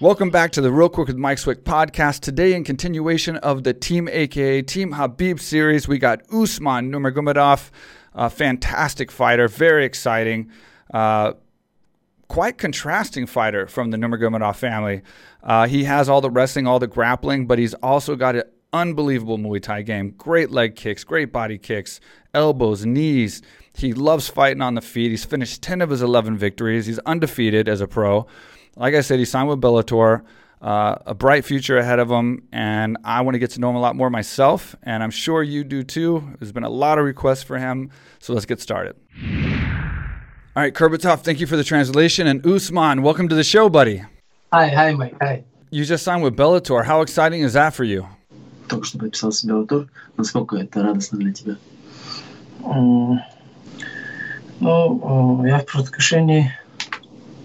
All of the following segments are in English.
Welcome back to the Real Quick with Mike Swick podcast. Today, in continuation of the Team AKA Team Habib series, we got Usman Nurmagomedov, a fantastic fighter, very exciting, uh, quite contrasting fighter from the Nurmagomedov family. Uh, he has all the wrestling, all the grappling, but he's also got an unbelievable Muay Thai game. Great leg kicks, great body kicks, elbows, knees. He loves fighting on the feet. He's finished 10 of his 11 victories. He's undefeated as a pro Like I said, he signed with Bellator. Uh, a bright future ahead of him, and I want to get to know him a lot more myself, and I'm sure you do too. There's been a lot of requests for him, so let's get started. All right, Kurbetov, thank you for the translation, and Usman, welcome to the show, buddy. Hi, hi, Mike, hi. You just signed with Bellator. How exciting is that for you? Только что подписался Bellator. Насколько это радостно для тебя? Ну, я в предвкушении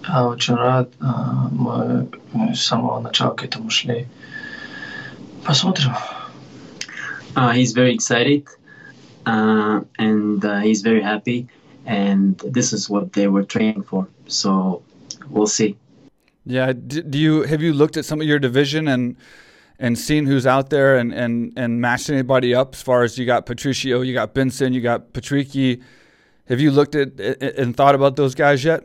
А вчера а, мы, мы с самого начала к этому шли. Посмотрим. Uh, he's very excited uh, and uh, he's very happy and this is what they were training for so we'll see yeah do, you have you looked at some of your division and and seen who's out there and and and matched anybody up as far as you got Patricio you got Benson you got Patricky have you looked at and thought about those guys yet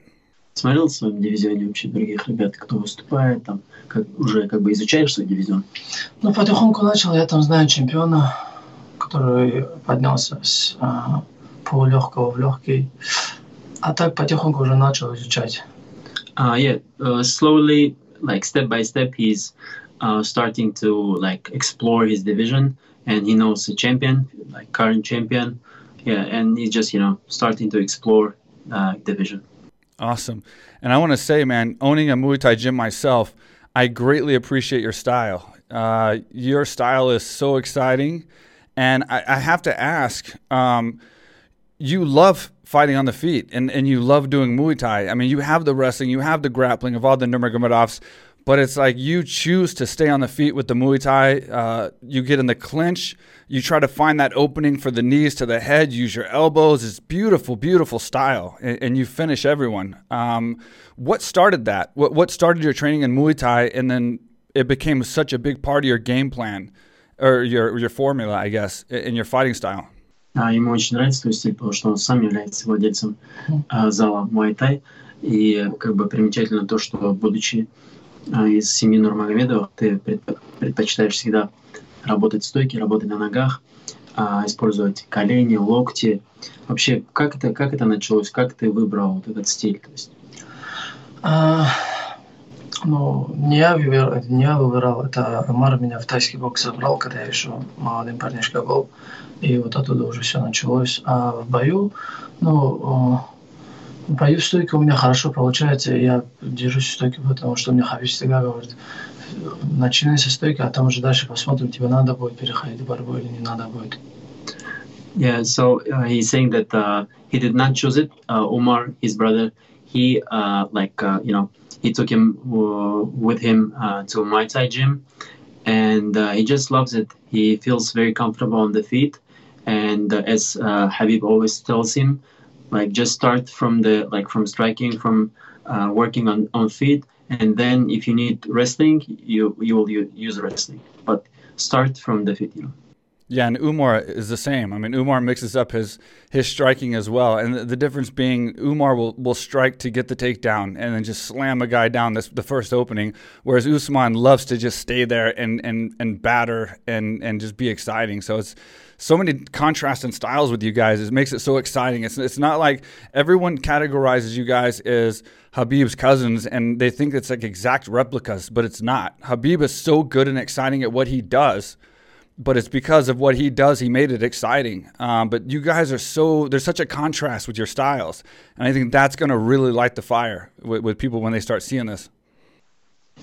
смотрел в своем дивизионе вообще других ребят, кто выступает, там, как, уже как бы изучаешь свой дивизион? Ну, потихоньку начал, я там знаю чемпиона, который поднялся с а, полулегкого в легкий. А так потихоньку уже начал изучать. Uh, yeah, uh, slowly, like step by step, he's uh, starting to like explore his division, and he knows the champion, like current champion, yeah, and he's just you know starting to explore uh, division. Awesome. And I want to say, man, owning a Muay Thai gym myself, I greatly appreciate your style. Uh, your style is so exciting. And I, I have to ask, um, you love fighting on the feet and, and you love doing Muay Thai. I mean, you have the wrestling, you have the grappling of all the Nurmagomedovs, but it's like you choose to stay on the feet with the Muay Thai. Uh, you get in the clinch. You try to find that opening for the knees to the head. Use your elbows. It's beautiful, beautiful style, and, and you finish everyone. Um, what started that? What, what started your training in Muay Thai, and then it became such a big part of your game plan, or your your formula, I guess, in your fighting style? А, ему очень нравится твой стиль, потому что он сам является владельцем а, зала Muay Thai. И как бы примечательно то, что будучи А, из семьи Нурмагомедовых ты предпочитаешь всегда работать стойки, работать на ногах, а, использовать колени, локти. Вообще, как это, как это началось? Как ты выбрал вот этот стиль? То есть? А, ну, не я, выбирал, не я выбирал, это Амар меня в тайский бокс забрал, когда я еще молодым парнишкой был. И вот оттуда уже все началось. А в бою, ну, Бою стойки у меня хорошо получается, я держусь в стойке, потому что мне Хабиб всегда говорит, начинай со стойки, а там уже дальше посмотрим, тебе надо будет переходить в борьбу или не надо будет. Yeah, so uh, he's saying that uh, he did not choose it. Uh, Umar, his brother, he uh, like uh, you know he took him uh, with him uh, to Muay Thai gym, and uh, he just loves it. He feels very comfortable on the feet, and uh, as uh, Habib always tells him, like just start from the like from striking from uh, working on on feet and then if you need wrestling you you will use wrestling but start from the feet you know yeah, and Umar is the same. I mean, Umar mixes up his his striking as well, and the, the, difference being Umar will, will strike to get the takedown and then just slam a guy down this the first opening, whereas Usman loves to just stay there and and and batter and and just be exciting. So it's so many contrasts and styles with you guys. It makes it so exciting. It's it's not like everyone categorizes you guys as Habib's cousins and they think it's like exact replicas, but it's not. Habib is so good and exciting at what he does but it's because of what he does. He made it exciting. Um, but you guys are so there's such a contrast with your styles, and I think that's going to really light the fire with, with people when they start seeing this.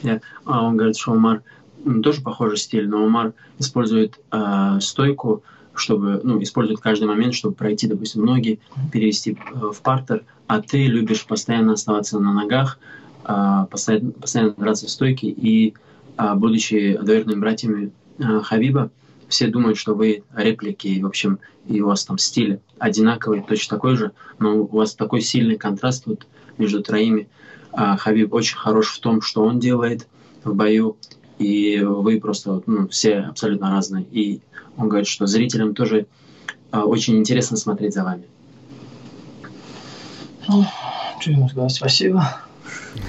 Yeah, он говорит, что Умар тоже похожий стиль, но Умар использует э, стойку, чтобы, ну, использует каждый момент, чтобы пройти, допустим, ноги, перевести в партер, а ты любишь постоянно оставаться на ногах, э, постоянно, постоянно драться в стойке, и, э, будучи доверенными братьями э, Хабиба, все думают, что вы реплики, в общем, и у вас там стиль одинаковый, точно такой же, но у вас такой сильный контраст вот между троими. А Хабиб очень хорош в том, что он делает, в бою, и вы просто ну, все абсолютно разные. И он говорит, что зрителям тоже а, очень интересно смотреть за вами. Ну, сказать? Спасибо.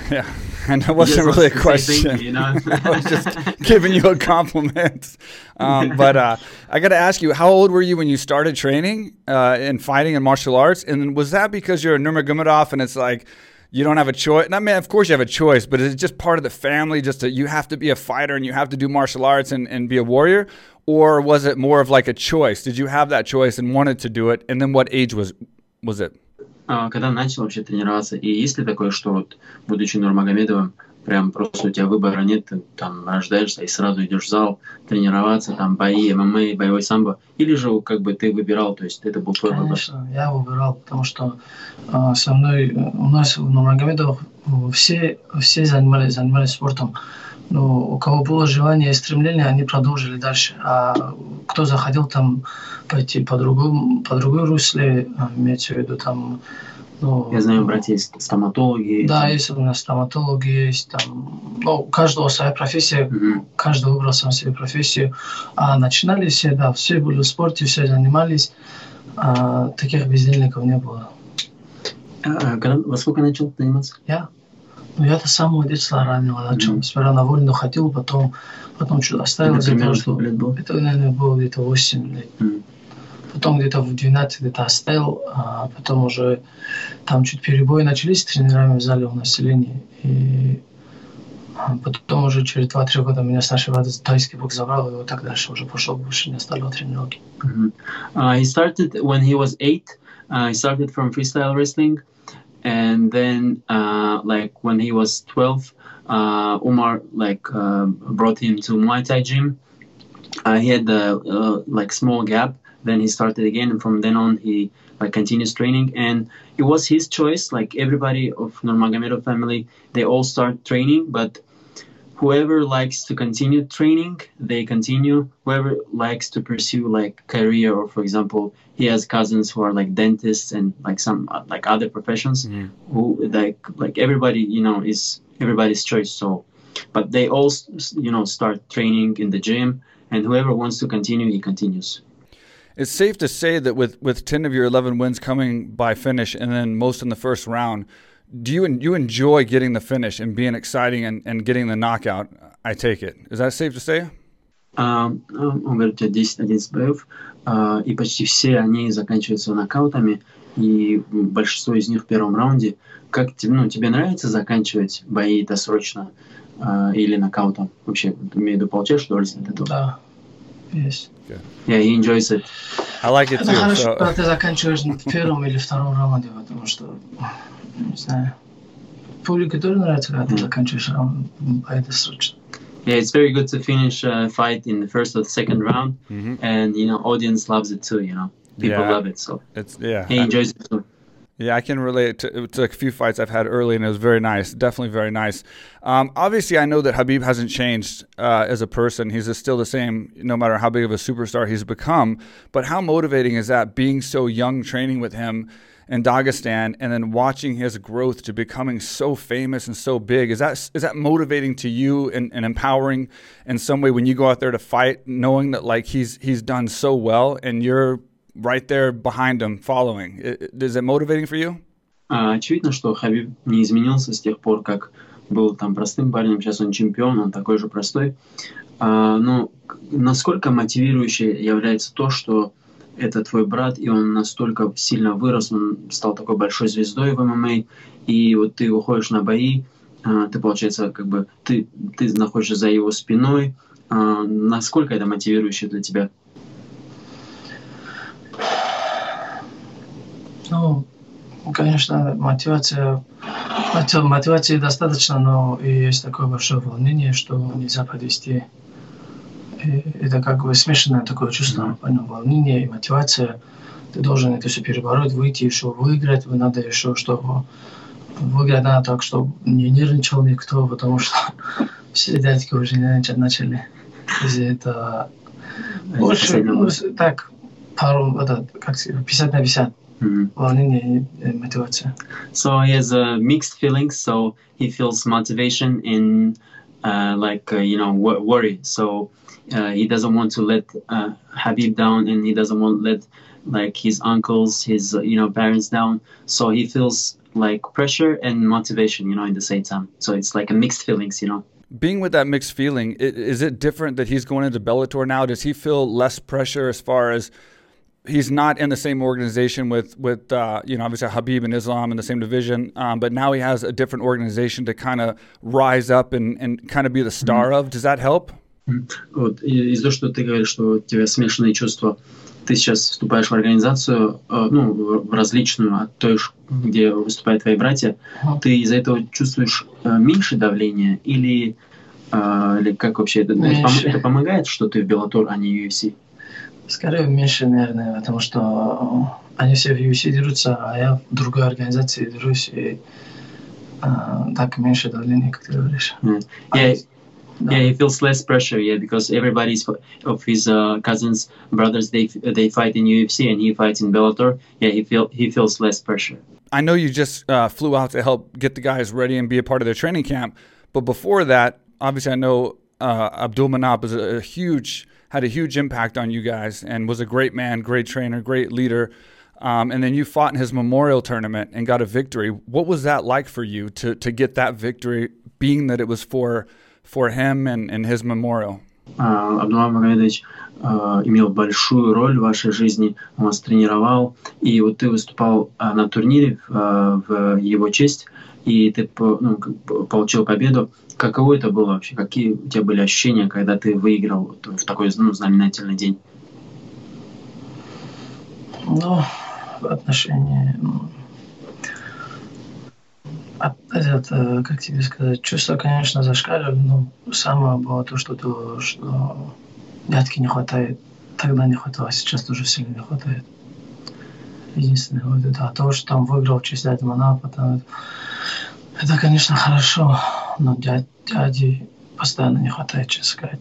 Yeah, and that wasn't really a question. you, you know? I was just giving you a compliment. Um, but uh, I got to ask you, how old were you when you started training uh, in fighting and martial arts? And was that because you're a Nurmagomedov and it's like you don't have a choice? And I mean, of course you have a choice, but is it just part of the family? Just that you have to be a fighter and you have to do martial arts and, and be a warrior? Or was it more of like a choice? Did you have that choice and wanted to do it? And then what age was was it? А, когда начал вообще тренироваться, и есть ли такое, что вот, будучи Нурмагомедовым, прям просто у тебя выбора нет, ты там рождаешься и сразу идешь в зал тренироваться, там бои, ММА, боевой самбо, или же как бы ты выбирал, то есть это был твой выбор? Конечно, я выбирал, потому что а, со мной, э, у нас в Нурмагомедовых э, все, все занимались, занимались спортом. Но у кого было желание и стремление, они продолжили дальше. А кто заходил там пойти по другому, по другой русле, а, имеется в виду там, ну, Я знаю, братья есть стоматологи. Да, там, есть у нас стоматологи, есть там, ну, у каждого своя профессия, мгм. каждый выбрал сам себе профессию. А начинали все, да, все были в спорте, все занимались, а таких бездельников не было. А, когда, во сколько начал заниматься? Я? Ну, я-то с самого детства раннего начал. Мгм. Сперва на вольну ходил, потом, потом что-то оставил. Это примерно что- лет было? Это, наверное, было где-то 8 лет. Мгм. Потом где-то в 12 где-то оставил, а потом уже там чуть перебои начались с тренерами в зале у населения. И а, потом уже через 2-3 года меня старший брат тайский бокс забрал, и вот так дальше уже пошел, больше не оставил тренировки. Mhm. Uh, he started when he was eight. Uh, he started from freestyle wrestling, and then uh, like when he was twelve, uh, Umar like uh, brought him to Muay Thai gym. Uh, he had a uh, like small gap. Then he started again, and from then on he like continues training. And it was his choice. Like everybody of Nurmagomedov family, they all start training, but whoever likes to continue training they continue whoever likes to pursue like career or for example he has cousins who are like dentists and like some like other professions mm-hmm. who like like everybody you know is everybody's choice so but they all you know start training in the gym and whoever wants to continue he continues It's safe to say that with, with 10 of your 11 wins coming by finish and then most in the first round, do you you enjoy getting the finish and being exciting and, and getting the knockout? I take it. Is that safe to say? А, он говорит, у тебя 10-11 боев, а, и почти все они заканчиваются нокаутами, и большинство из них в первом раунде. Как тебе, ну, тебе нравится заканчивать бои досрочно а, или нокаутом? Вообще, имею в виду, получаешь удовольствие от этого? Да, есть. Yeah, he enjoys it. I like it Это too. хорошо, So, когда ты заканчиваешь в первом или втором раунде, потому что, не знаю, публике тоже нравится, когда ты Мгм. заканчиваешь раунд, бои досрочно. Yeah, it's very good to finish a fight in the first or the second round, Mhm. and you know, audience loves it too. You know, people Yeah. love it, so it's yeah. he I- enjoys it too. Yeah, I can relate to, to a few fights I've had early, and it was very nice. Definitely very nice. Um, obviously, I know that Habib hasn't changed uh, as a person. He's still the same, no matter how big of a superstar he's become. But how motivating is that being so young, training with him in Dagestan, and then watching his growth to becoming so famous and so big? Is that is that motivating to you and, and empowering in some way when you go out there to fight, knowing that like he's he's done so well, and you're right there behind him, following? Is it motivating for you? А, Очевидно, что Хабиб не изменился с тех пор, как был там простым парнем, сейчас он чемпион, он такой же простой. А, ну, к- насколько мотивирующе является то, что это твой брат, и он настолько сильно вырос, он стал такой большой звездой в ММА, и вот ты выходишь на бои, а, ты, получается, как бы, ты, ты находишься за его спиной, насколько это мотивирующе для тебя? Ну, конечно, мотивация, мотив- мотивации достаточно, но и есть такое большое волнение, что нельзя подвести. И это как бы смешанное такое чувство, понял, волнение и мотивация. Ты должен это все перебороть, выйти, еще выиграть, вы надо еще, чтобы выиграть надо так, чтобы не нервничал никто, потому что все дядьки уже нервничать начали. Из-за этого больше, ну, так, пару, это, как сказать, 50 на 50 Mm. So he has a mixed feelings. So he feels motivation in uh, like uh, you know wor- worry. So uh, he doesn't want to let uh, Habib down, and he doesn't want to let like his uncles, his you know parents down. So he feels like pressure and motivation, you know, in the same time. So it's like a mixed feelings, you know being with that mixed feeling, it, is it different that he's going into Bellator now? Does he feel less pressure as far as he's not in the same organization with with uh, you know obviously Habib and Islam in the same division, um, but now he has a different organization to kind of rise up and, and kind of be the star of. Does that help? Вот, и- из-за того, что ты говоришь, что у тебя смешанные чувства, ты сейчас вступаешь в организацию, э, ну, в в различную от той, ш- где выступают твои братья, Мгм. ты из-за этого чувствуешь э, меньше давления или, э, или как вообще это, это, пом- Меньше. это помогает, что ты в Bellator, а не UFC? Скорее меньше, наверное, потому что они все в UFC дерутся, а я в другой организации дерусь, и а, так меньше давления, как ты говоришь. Mm. А, Yeah, да. Yeah, he feels less pressure. Yeah, because everybody's of his uh, cousins, brothers, they they fight in UFC and he fights in Bellator. Yeah, he feel he feels less pressure. I know you just uh, flew out to help get the guys ready and be a part of their training camp, but before that, obviously, I know uh, Abdul Manap is a, a huge had a huge impact on you guys and was a great man, great trainer, great leader. Um, and then you fought in his memorial tournament and got a victory. What was that like for you to to get that victory, being that it was for for him and, and his memorial? А, Абдулла Магомедович а, имел большую роль в вашей жизни, он вас тренировал, и вот ты выступал а, на турнире а, в его честь, и ты по- ну, как бы получил победу. Каково это было вообще? Какие у тебя были ощущения, когда ты выиграл в такой ну, знаменательный день? Ну, в отношении... м, от- этот, э, как тебе сказать, чувство, конечно, зашкаливали, но самое было то, что, то, что дядки не хватает. Тогда не хватало, сейчас тоже сильно не хватает. Единственное, вот это, а то, что там выиграл в честь дяди Манапа, там, это, это, конечно, хорошо, но дядь, дяди постоянно не хватает, честно сказать.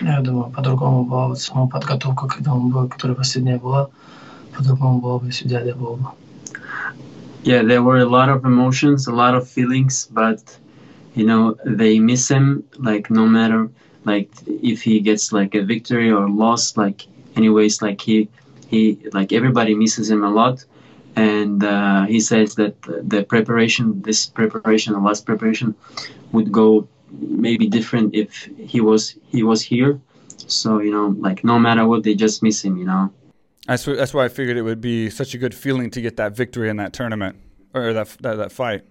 Я думаю, по-другому была вот сама подготовка, когда он был, которая последняя была, по-другому было бы, если дядя был бы. Yeah, there were a lot of emotions, a lot of feelings, but you know they miss him. Like no matter like if he gets like a victory or loss, like anyways, like he he like everybody misses him a lot. And uh, he says that the preparation, this preparation, the last preparation, would go maybe different if he was he was here. So you know, like no matter what, they just miss him. You know. That's that's why I figured it would be such a good feeling to get that victory in that tournament or that that, that fight.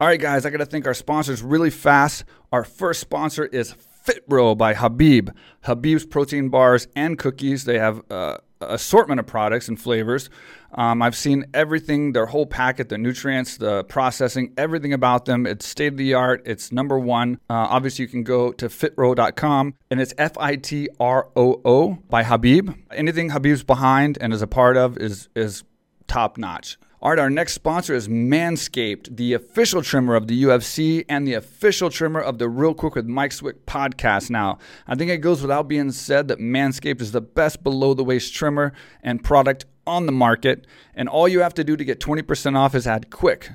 All right, guys, I got to thank our sponsors really fast. Our first sponsor is FitBro by Habib. Habib's protein bars and cookies. They have uh, assortment of products and flavors. Um, I've seen everything, their whole packet, the nutrients, the processing, everything about them. It's state of the art. It's number one. Uh, obviously, you can go to fitro.com and it's F I T R O O by Habib. Anything Habib's behind and is a part of is is top notch. All right, our next sponsor is Manscaped, the official trimmer of the UFC and the official trimmer of the Real Quick with Mike Swick podcast. Now, I think it goes without being said that Manscaped is the best below the waist trimmer and product on the market. And all you have to do to get 20% off is add quick.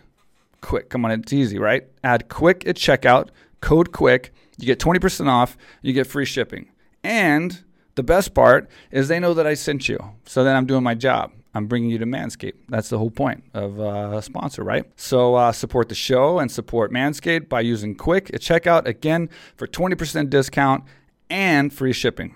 Quick, come on, it's easy, right? Add quick at checkout, code quick. You get 20% off, you get free shipping. And the best part is they know that I sent you. So then I'm doing my job. I'm bringing you to Manscaped. That's the whole point of uh, a sponsor, right? So uh, support the show and support Manscaped by using Quick at checkout again for 20% discount and free shipping.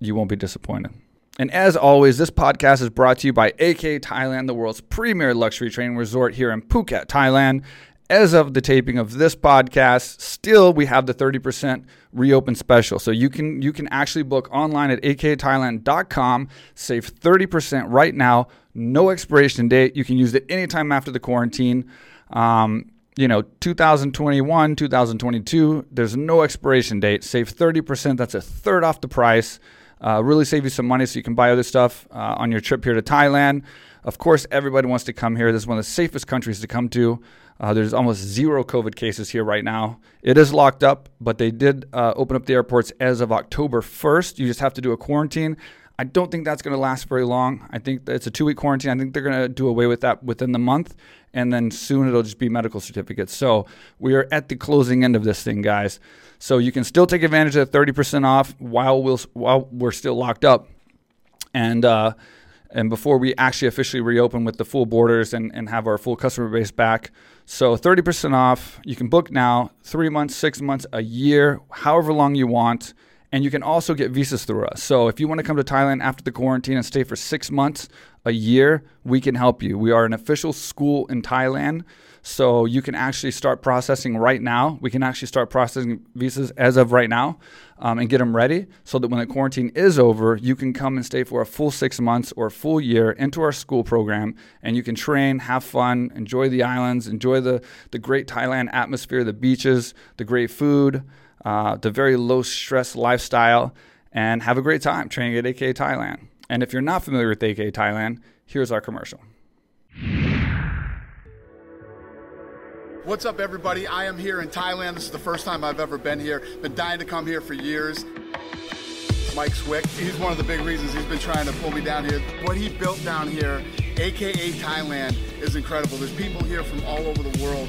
You won't be disappointed. And as always, this podcast is brought to you by AKA Thailand, the world's premier luxury training resort here in Phuket, Thailand. As of the taping of this podcast, still we have the 30% reopen special. So you can you can actually book online at akthailand.com, save 30% right now, no expiration date. You can use it anytime after the quarantine. Um, you know, 2021, 2022, there's no expiration date. Save 30%, that's a third off the price. Uh, really save you some money so you can buy other stuff uh, on your trip here to Thailand. Of course, everybody wants to come here. This is one of the safest countries to come to. Uh, there's almost zero COVID cases here right now. It is locked up, but they did uh, open up the airports as of October 1st. You just have to do a quarantine. I don't think that's going to last very long. I think it's a two week quarantine. I think they're going to do away with that within the month, and then soon it'll just be medical certificates. So we are at the closing end of this thing, guys. So you can still take advantage of the 30% off while we'll while we're still locked up, and uh, and before we actually officially reopen with the full borders and, and have our full customer base back. So 30% off. You can book now, three months, six months, a year, however long you want. And you can also get visas through us. So if you want to come to Thailand after the quarantine and stay for six months, a year, we can help you. We are an official school in Thailand. So you can actually start processing right now. We can actually start processing visas as of right now um, and get them ready so that when the quarantine is over, you can come and stay for a full six months or a full year into our school program and you can train, have fun, enjoy the islands, enjoy the, the great Thailand atmosphere, the beaches, the great food, uh, the very low stress lifestyle, and have a great time training at AKA Thailand. And if you're not familiar with AKA Thailand, here's our commercial. What's up, everybody? I am here in Thailand. This is the first time I've ever been here. Been dying to come here for years. Mike Swick, he's one of the big reasons he's been trying to pull me down here. What he built down here, aka Thailand, is incredible. There's people here from all over the world.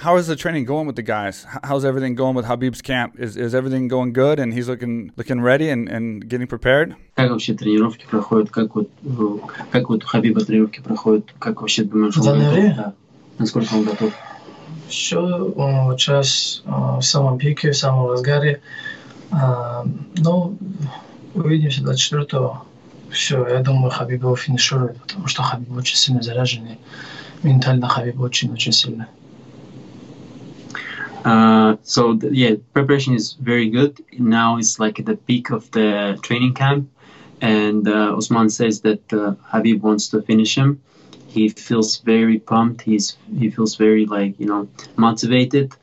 How is the training going with the guys? How's everything going with Habib's camp? Is, is everything going good and he's looking looking ready and, and getting prepared? Как вообще тренировки проходят? Как вот, э, как вот у Хабиба тренировки проходят? Как вообще думаешь, он В данное готов? время? Да. Насколько он готов? Все сейчас э, в самом пике, в самом разгаре. А, Ну, увидимся 24-го. Все, я думаю, Хабиб его финиширует, потому что Хабиб очень сильно заряженный. Ментально Хабиб очень-очень сильный. Uh, so the, yeah, preparation is very good. Now it's like the peak of the training camp, and uh, Usman says that uh, Habib wants to finish him. He feels very pumped. He's he feels very like you know motivated,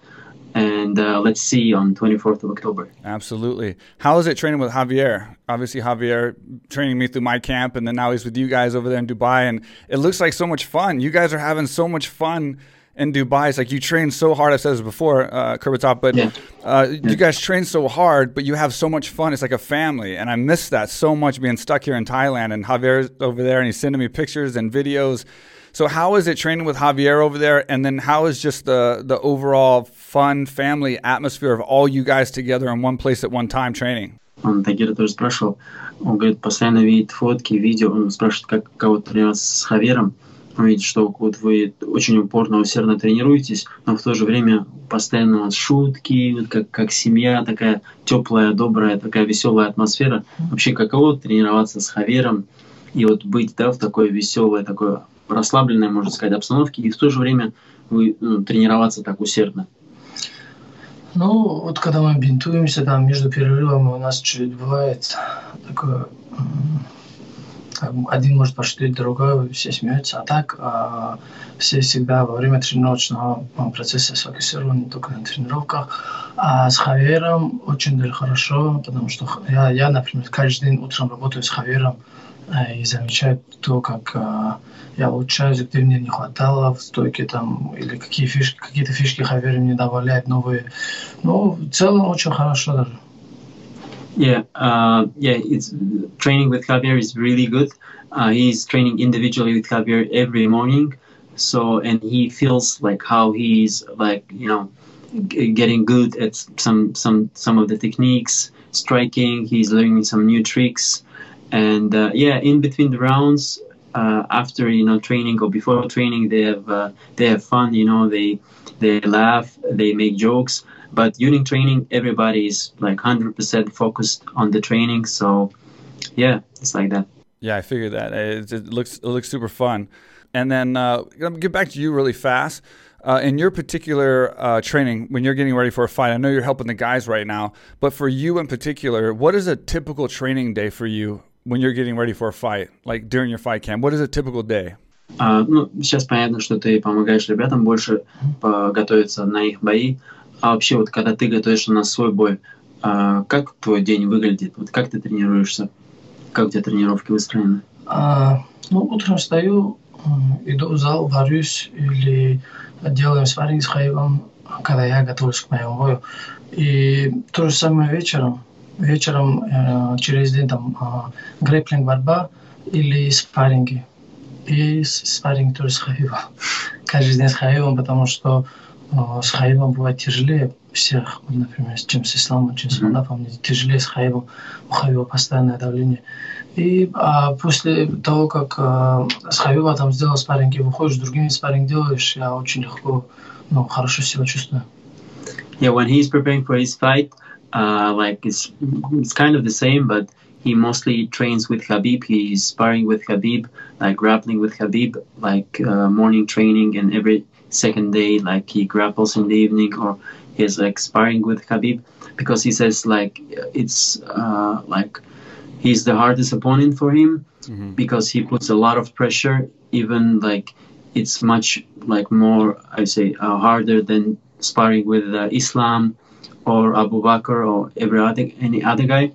and uh, let's see on 24th of October. Absolutely. How is it training with Javier? Obviously, Javier training me through my camp, and then now he's with you guys over there in Dubai, and it looks like so much fun. You guys are having so much fun in Dubai. It's like you train so hard. I've said this before, uh, Kurbatov, but Yeah. uh, you guys train so hard, but you have so much fun. It's like a family, and I miss that so much being stuck here in Thailand. And Javier's over there, and he's sending me pictures and videos. So how is it training with Javier over there, and then how is just the the overall fun family atmosphere of all you guys together in one place at one time training? Он Тагира тоже спрашивал. Он говорит, постоянно видит фотки, видео. Он спрашивает, как, как вот тренироваться с Хавером. Он видит, что вот вы очень упорно, усердно тренируетесь, но в то же время постоянно шутки, вот как, как семья, такая теплая, добрая, такая веселая атмосфера. Вообще, каково тренироваться с Хавером и вот быть да, в такой веселой, такой расслабленной, можно сказать, обстановке, и в то же время вы ну, тренироваться так усердно. Ну, вот когда мы бинтуемся, там между перерывами у нас чуть бывает такое, один может пошутить, другой, все смеются, а так а, все всегда во время тренировочного процесса сфокусированы только на тренировках. А с Хавером очень даже хорошо, потому что я, я, например, каждый день утром работаю с Хавером э, и замечаю то, как а, я улучшаюсь, где мне не хватало в стойке там, или какие фишки, какие-то фишки Хавер мне добавляет новые. Ну, в целом очень хорошо даже. Yeah, uh, yeah. It's training with Javier is really good. Uh, he's training individually with Javier every morning, so and he feels like how he's like you know g- getting good at some some some of the techniques, striking. He's learning some new tricks, and uh, yeah, in between the rounds, uh, after you know training or before training, they have uh, they have fun. You know, they they laugh, they make jokes. But during training, everybody is like hundred percent focused on the training. So, yeah, it's like that. Yeah, I figured that. It, it looks it looks super fun. And then uh, get back to you really fast. Uh, in your particular uh, training, when you're getting ready for a fight, I know you're helping the guys right now, but for you in particular, what is a typical training day for you when you're getting ready for a fight, like during your fight camp? What is a typical day? А, ну, сейчас понятно, что ты помогаешь ребятам больше готовиться на их бои. А вообще, вот когда ты готовишься на свой бой, а, как твой день выглядит? Вот как ты тренируешься? Как у тебя тренировки выстроены? А, ну, утром встаю, иду в зал, варюсь или делаем спарринг с Хаивом, когда я готовлюсь к моему бою. И то же самое вечером. Вечером э, через день там э, грэплинг, борьба или спарринги. И спарринг тоже с Хаивом. Каждый день с Хаивом, потому что с Хаивом бывает тяжелее всех, вот, например, чем с Исламом, чем с Манапом. Тяжелее с Хаивом. У Хаива постоянное давление. И а, после того, как а, с Хавива там сделал спарринг и выходишь, другими спарринг делаешь, я очень легко, ну, хорошо себя чувствую. Yeah, when he's preparing for his fight, uh, like it's, it's kind of the same, but he mostly trains with Habib. He's sparring with Habib, like grappling with Habib, like uh, morning training, and every second day, like he grapples in the evening, or he's like sparring with Habib, because he says like it's uh, like he's the hardest opponent for him mm-hmm. because he puts a lot of pressure. Even like it's much like more I say uh, harder than sparring with uh, Islam or Abu Bakr or every other any other guy.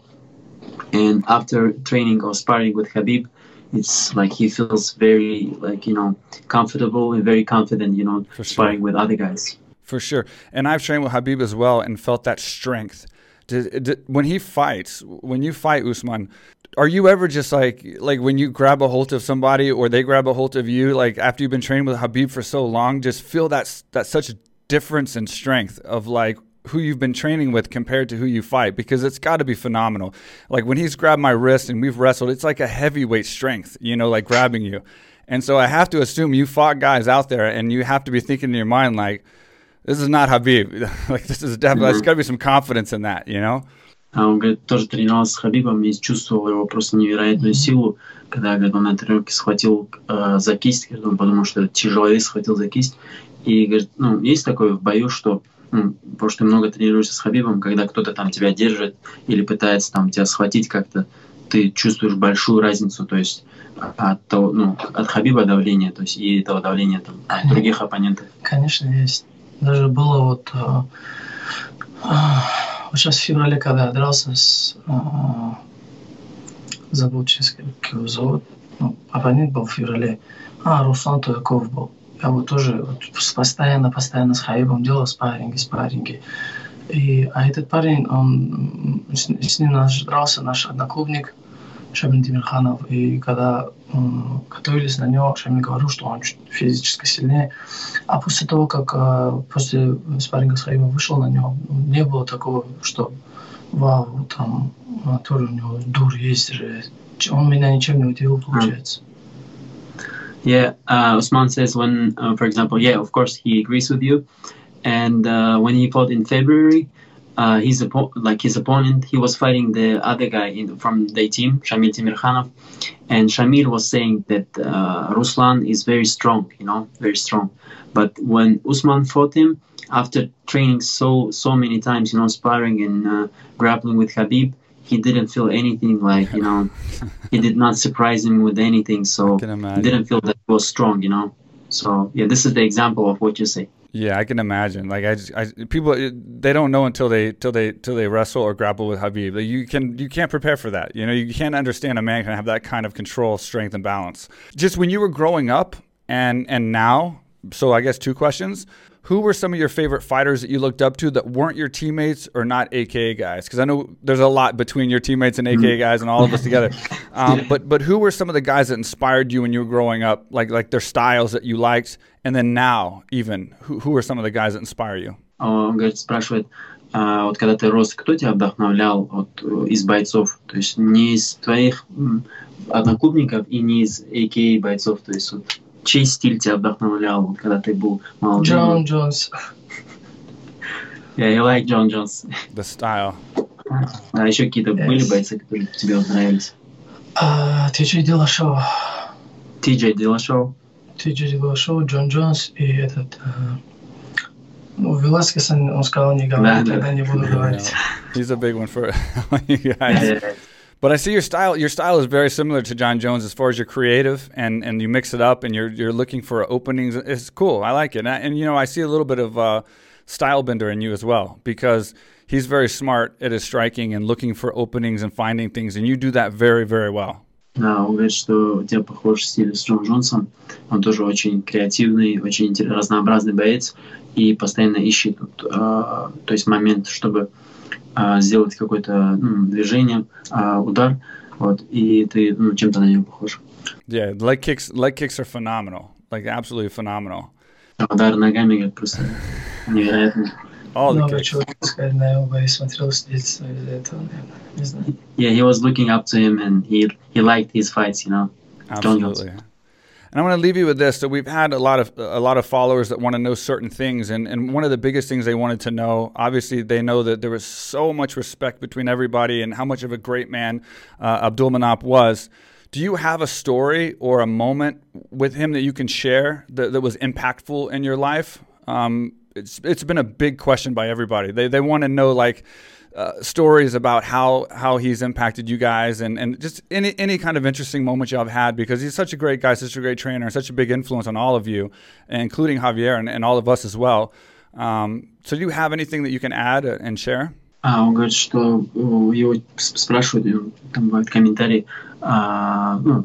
And after training or sparring with Habib, it's like he feels very like you know comfortable and very confident you know For sparring sure. with other guys. For sure, and I've trained with Habib as well and felt that strength did, did, when he fights, when you fight Usman, are you ever just like like when you grab a hold of somebody or they grab a hold of you, like after you've been training with Habib for so long, just feel that that such a difference in strength of like who you've been training with compared to who you fight because it's got to be phenomenal. Like when he's grabbed my wrist and we've wrestled, it's like a heavyweight strength, you know, like grabbing you. And so I have to assume you fought guys out there and you have to be thinking in your mind like this is not Habib. like this is definitely. Mm-hmm. There's got to be some confidence in that, you know. А он говорит, тоже тренировался с Хабибом и чувствовал его просто невероятную силу, когда говорит, он на тренировке схватил э, за кисть, говорит, он подумал, что это тяжелый схватил за кисть. И говорит, ну, есть такое в бою, что ну, потому что ты много тренируешься с Хабибом, когда кто-то там тебя держит или пытается там тебя схватить как-то, ты чувствуешь большую разницу, то есть от того, ну, от Хабиба давления, то есть и этого давления там, от других оппонентов. Конечно, есть. Даже было вот, э, э, вот сейчас в феврале, когда я дрался с э, забыл как его зовут, ну, оппонент был в феврале, а, Руслан Туяков был. Я вот тоже вот, постоянно, постоянно с Хаибом делал спарринги, спарринги. И, а этот парень, он, с, с ним наш, дрался наш одноклубник, Шамиль Демирханов. И когда м, готовились на него, Шамиль говорил, что он физически сильнее. А после того, как э, после спарринга с Хаимом вышел на него, не было такого, что вау, там тоже у него дур есть же. Он меня ничем не удивил, получается. Yeah, uh, Usman says when, uh, for example, yeah, of course he agrees with you. And uh, when he fought in February, uh, his like his opponent, he was fighting the other guy in, from the team, Shamil Timirkhanov, and Shamil was saying that uh, Ruslan is very strong, you know, very strong. But when Usman fought him, after training so so many times, you know, sparring and uh, grappling with Habib, he didn't feel anything like you know, he did not surprise him with anything. So he didn't feel that he was strong, you know. So yeah, this is the example of what you say. Yeah, I can imagine. Like I, just, I people they don't know until they till they till they wrestle or grapple with Habib. Like you can you can't prepare for that. You know, you can't understand a man can have that kind of control, strength, and balance. Just when you were growing up and and now. So I guess two questions who were some of your favorite fighters that you looked up to that weren't your teammates or not AKA guys? Because I know there's a lot between your teammates and AKA mm-hmm. guys and all of us together. Um, but but who were some of the guys that inspired you when you were growing up? Like like their styles that you liked, and then now even who who are some of the guys that inspire you? Он говорит, спрашивает, а, вот когда ты рос, кто тебя вдохновлял вот, из бойцов? То есть не из твоих одноклубников и не из AKA бойцов, то есть вот чей стиль тебя вдохновлял, когда ты был молодым? Джон Джонс. Yeah, you like John Jones. The style. А еще какие-то yes. были бойцы, которые тебе нравились? А, TJ Dillashaw. TJ Dillashaw. TJ Dillashaw, Джон Джонс и этот... а, ну, Веласкес, он он сказал, не говори, Да, да. тогда не буду говорить. He's a big one for you guys. But I see your style. Your style is very similar to Jon Jones as far as you're creative and, and you mix it up and you're you're looking for openings. It's cool. I like it. And, I, and you know, I see a little bit of uh, Stylebender in you as well because he's very smart at his striking and looking for openings and finding things. And you do that very very well. Да, уверен, что у тебя похож стиль с Джон Джонсом. Он тоже очень креативный, очень разнообразный боец и постоянно ищет, э, то есть момент, чтобы а, сделать какое-то ну, движение, а, удар. Вот, и ты ну, чем-то на него похож. Yeah, leg kicks leg kicks are phenomenal, like absolutely phenomenal. Удар ногами как просто невероятный. All the kicks. сказать на его бой, смотрел с детства из-за этого, наверное. Не знаю. Yeah, he was looking up to him and he he liked his fights, you know. John. Absolutely. And I want to leave you with this: that we've had a lot of a lot of followers that want to know certain things, and and one of the biggest things they wanted to know, obviously, they know that there was so much respect between everybody, and how much of a great man uh, Abdul Manap was. Do you have a story or a moment with him that you can share that, that was impactful in your life? Um, it's it's been a big question by everybody. They they want to know like uh, stories about how how he's impacted you guys and, and just any any kind of interesting moments y'all have had because he's such a great guy, such a great trainer, and such a big influence on all of you, including Javier and, and all of us as well. Um, so do you have anything that you can add and share? А, он говорит, что э, его с- спрашивают, и он- там бывают комментарии, а, ну,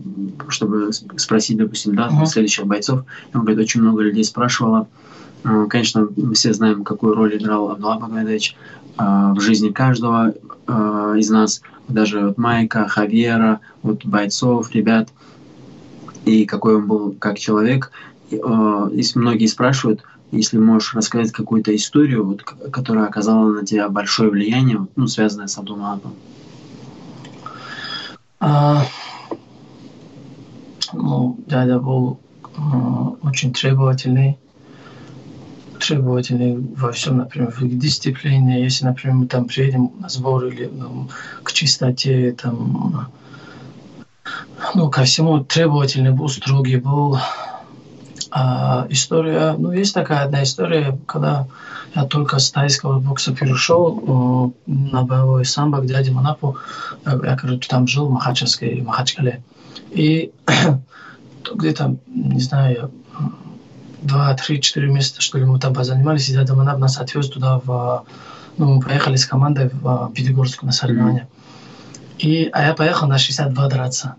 чтобы с- спросить, допустим, да, Мгм. следующих бойцов. И он говорит, очень много людей спрашивало. Э, Конечно, мы все знаем, какую роль играл Абдулла Багадович э, В жизни каждого э, из нас, даже вот Майка, Хавьера, вот бойцов, ребят, и какой он был как человек. Э, Если многие спрашивают, если можешь рассказать какую-то историю, вот, которая оказала на тебя большое влияние, ну, связанное с Абдулманапом. А, ну, дядя был а, очень требовательный, требовательный во всем, например, в дисциплине. Если, например, мы там приедем на сбор или ну, к чистоте, там, ну, ко всему требовательный был, строгий был. А, история, ну, есть такая одна история, когда я только с тайского бокса перешел э, на боевой самбо к дяде Манапу. Я, короче, там жил в Махачевской, Махачкале. И то где-то, не знаю, два, три, четыре месяца, что ли, мы там позанимались, и дядя Манап нас отвез туда, в, ну, мы поехали с командой в Пятигорск на соревнования. И, а я поехал на 62 драться.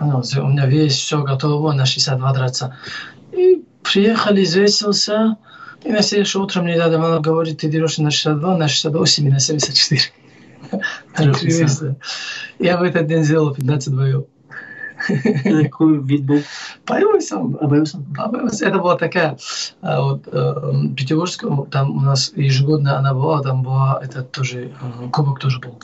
Ну, у меня весь все готово на 62 драться. И приехали, взвесился, и на следующее утро мне дядя Манап говорит, ты дерешься на 62, на 68 и на 74. На три веса. Я в этот день сделал 15 боев. Вид был? Боялся, боялся, боялся. Это была такая, а, вот, э, Пятигорская, там у нас ежегодно она была, там была, это тоже, э, кубок тоже был.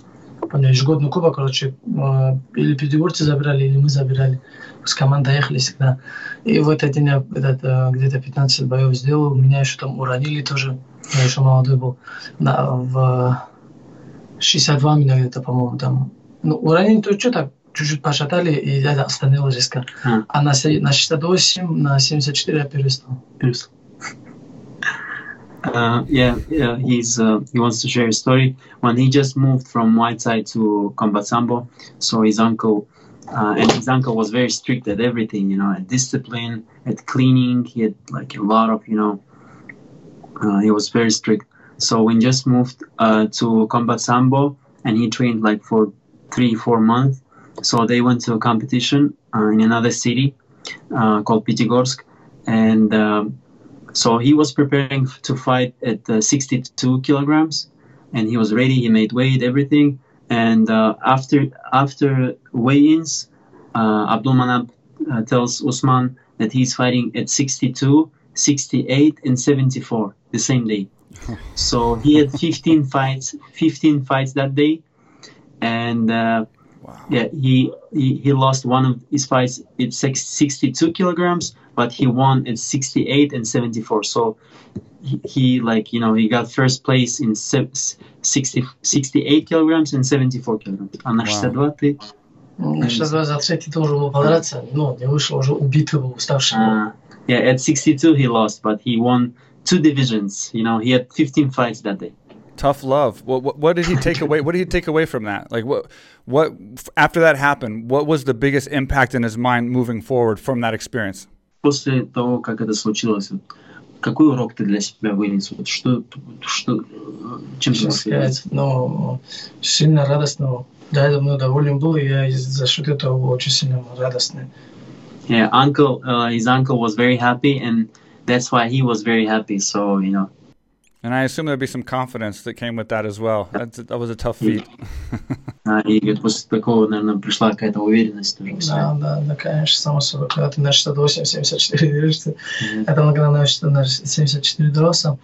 Понял, ежегодный кубок, короче, э, или пятигорцы забирали, или мы забирали. С командой ехали всегда. И в этот день я этот, э, где-то 15 боев сделал. Меня еще там уронили тоже. Я еще молодой был. На, в 62 меня где-то, по-моему, там. Ну, уронили, то что так, чуть-чуть пошатали, и я остановил резко. А, А на, се- на 68, на 74 я перестал. Pierce. Uh, yeah, yeah, he's uh, he wants to share a story. When he just moved from White Side to Combat Sambo, so his uncle, uh, and his uncle was very strict at everything, you know, at discipline, at cleaning. He had like a lot of, you know, uh, he was very strict. So when he just moved uh, to Combat Sambo, and he trained like for three, four months. so they went to a competition uh, in another city uh, called Pyatigorsk, and um, so he was preparing to fight at uh, 62 kilograms, and he was ready. He made weight, everything. And uh, after after weigh-ins, uh, Abdul Manap uh, tells Usman that he's fighting at 62, 68, and 74 the same day. so he had 15 fights, 15 fights that day, and. Uh, Wow. yeah, he, he he lost one of his fights at six- 62 kilograms, but he won at 68 and 74. So he, he like you know he got first place in se- 60, 68 kilograms and 74 kilograms. А на Wow. 62 ты Значит, за третий должен был подраться, но не вышел, уже убитый был, уставший был. Uh, yeah, at 62 he lost, but he won two divisions. You know, he had 15 fights that day. Tough love. What, what, what did he take away? What did he take away from that? Like what, what after that happened? What was the biggest impact in his mind moving forward from that experience? После того, как это случилось, вот, какой урок ты для себя вынес? Вот что, что, э, чем ты Что воспринимаешь? сказать, но сильно радостно. Да, я давно доволен был, и я из- за счет этого был очень сильно радостный. Yeah, uncle, uh, his uncle was very happy, and that's why he was very happy. So you know, And I assume there'd be some confidence that came with that as well. That's, that was a tough feat. а, и после такого, наверное, пришла какая-то уверенность Да, да, да, конечно, само собой. Когда ты на 68-74 держишься, Мгм. это когда на 74 дрался,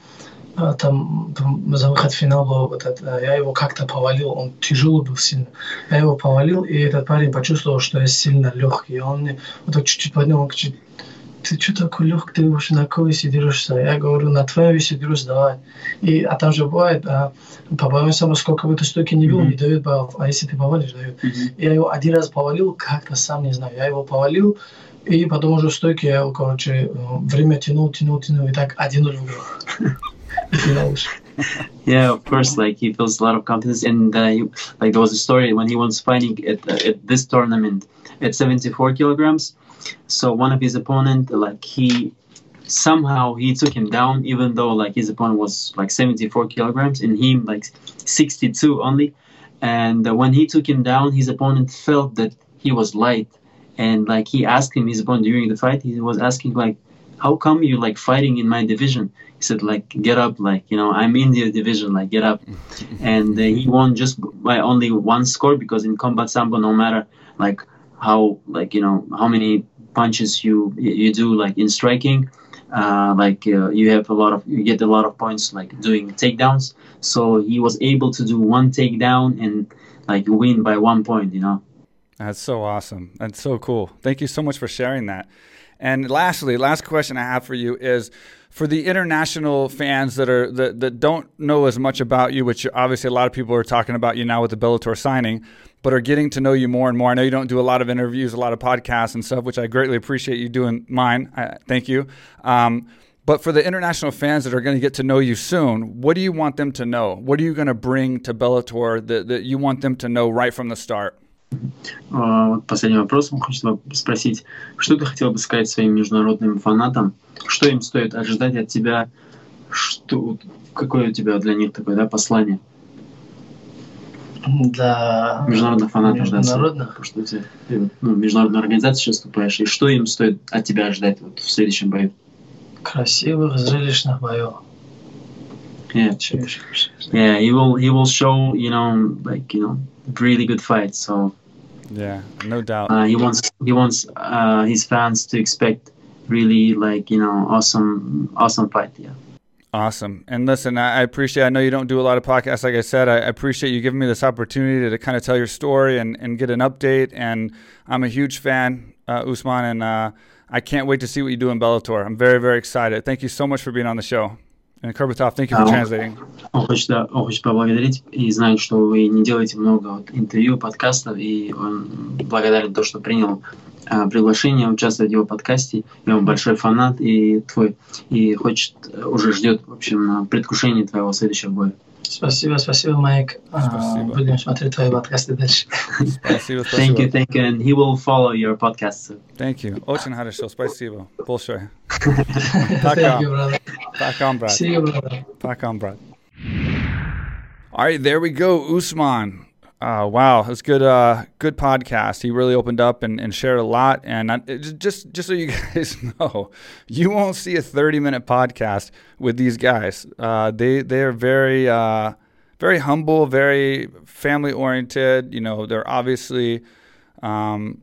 а, там, там за выход в финал был вот этот, а, я его как-то повалил, он тяжелый был сильно. Я его повалил, и этот парень почувствовал, что я сильно легкий. И он мне вот так чуть-чуть поднял, он кричит, ты что такой легкий, ты вообще на какой весе дерешься? Я говорю, на твоем весе дерусь, давай. И, а там же бывает, а, по само сколько в этой стойке не бил, Мгм. не дает баллов, а если ты повалишь, дает. Мгм. Я его один раз повалил, как-то сам не знаю. Я его повалил, и потом уже в стойке я его, короче, э, время тянул, тянул, тянул, и так 1-0 выиграл. И финал вышел. Yeah, of course. Like he feels a lot of confidence, and uh, he, like there was a story when he was fighting at uh, at this tournament at 74 kilograms. So one of his opponent, like he somehow he took him down, even though like his opponent was like 74 kilograms and him like 62 only. And uh, when he took him down, his opponent felt that he was light, and like he asked him, his opponent during the fight, he was asking like, "How come you like fighting in my division?" He said like, "Get up, like you know, I'm in your division, like get up." and uh, he won just by only one score because in combat sambo, no matter like how like you know how many punches you you do like in striking, uh, like uh, you have a lot of you get a lot of points like doing takedowns. So he was able to do one takedown and like win by one point. You know. That's so awesome. That's so cool. Thank you so much for sharing that. And lastly, last question I have for you is for the international fans that are that, that don't know as much about you, which obviously a lot of people are talking about you now with the Bellator signing, but are getting to know you more and more. I know you don't do a lot of interviews, a lot of podcasts and stuff, which I greatly appreciate you doing mine. I, thank you. Um, but for the international fans that are going to get to know you soon, what do you want them to know? What are you going to bring to Bellator that, that you want them to know right from the start? А, Вот последним вопросом хочется спросить, что ты хотел бы сказать своим международным фанатам? Что им стоит ожидать от тебя? Что, какое у тебя для них такое да, послание? Для Международных фанатов, да, международных. потому что ты, ну, в международной организации сейчас выступаешь, и что им стоит от тебя ожидать вот в следующем бою? красивых, зрелищных боев. Yeah, красивее? yeah, he will he will show you know like you know really good fights. So Yeah, no doubt. uh, he wants he wants uh, his fans to expect really like you know awesome awesome fight. Yeah. Awesome. And listen, I appreciate, I know you don't do a lot of podcasts. Like I said, I appreciate you giving me this opportunity to kind of tell your story and, and get an update. And I'm a huge fan, uh, Usman, and uh, I can't wait to see what you do in Bellator. I'm very, very excited. Thank you so much for being on the show. Kurbatov, thank you for Oh. translating. Он хочет, он хочет поблагодарить и знает, что вы не делаете много вот интервью, подкастов, и он благодарен то, что принял а, приглашение участвовать в его подкасте. И он большой фанат и твой, и хочет, э, уже ждет, в общем, предвкушение твоего следующего боя. Спасибо, спасибо, Майк. А, Спасибо. Будем смотреть твои подкасты дальше. Спасибо, Thank you, спасибо. thank you, and he will follow your podcast. too. Thank you. Очень хорошо. Спасибо. Большое. Thank you, brother. Пока, брат. See you, brother. Back on, Brad. All right, there we go, Usman. Uh, wow, it's good. Uh, good podcast. He really opened up and, and shared a lot. And I, just- just so you guys know, you won't see a thirty minute podcast with these guys. Uh, they they are very uh, very humble, very family oriented. You know, they're obviously um,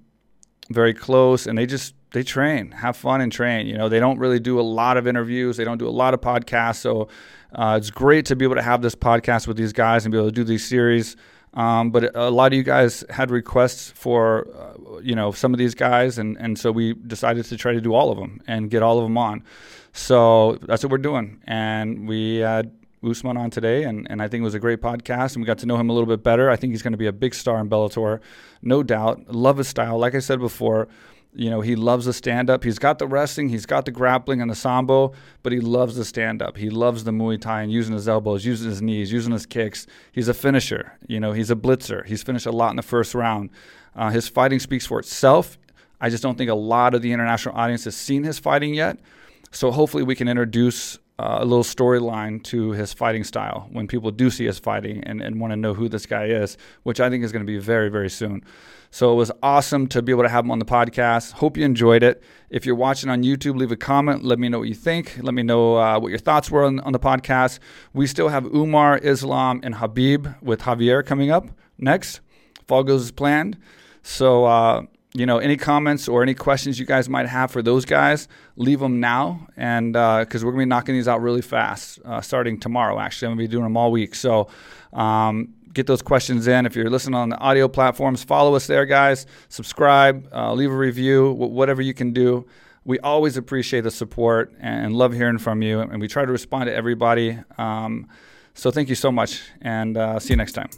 very close, and they just they train, have fun, and train. You know, they don't really do a lot of interviews. They don't do a lot of podcasts. So uh, it's great to be able to have this podcast with these guys and be able to do these series. Um, but a lot of you guys had requests for, uh, you know, some of these guys, and, and so we decided to try to do all of them and get all of them on. So that's what we're doing, and we uh, Usman on today, and, and I think it was a great podcast, and we got to know him a little bit better. I think he's going to be a big star in Bellator, no doubt. Love his style. Like I said before, you know, he loves the stand up. He's got the wrestling, he's got the grappling and the sambo, but he loves the stand up. He loves the Muay Thai and using his elbows, using his knees, using his kicks. He's a finisher. You know, he's a blitzer. He's finished a lot in the first round. Uh, his fighting speaks for itself. I just don't think a lot of the international audience has seen his fighting yet. So hopefully we can introduce uh, a little storyline to his fighting style when people do see us fighting and, and want to know who this guy is, which I think is going to be very, very soon. So it was awesome to be able to have him on the podcast. Hope you enjoyed it. If you're watching on YouTube, leave a comment. Let me know what you think. Let me know uh, what your thoughts were on, on the podcast. We still have Umar, Islam, and Khabib with Javier coming up next. If all goes as planned. So, uh, you know, any comments or any questions you guys might have for those guys, leave them now. And because uh, we're to be knocking these out really fast uh, starting tomorrow, actually. I'm to be doing them all week. So um, get those questions in. If you're listening on the audio platforms, follow us there, guys. Subscribe, uh, leave a review, whatever you can do. We always appreciate the support and love hearing from you. And we try to respond to everybody. Um, so thank you so much. And uh, see you next time.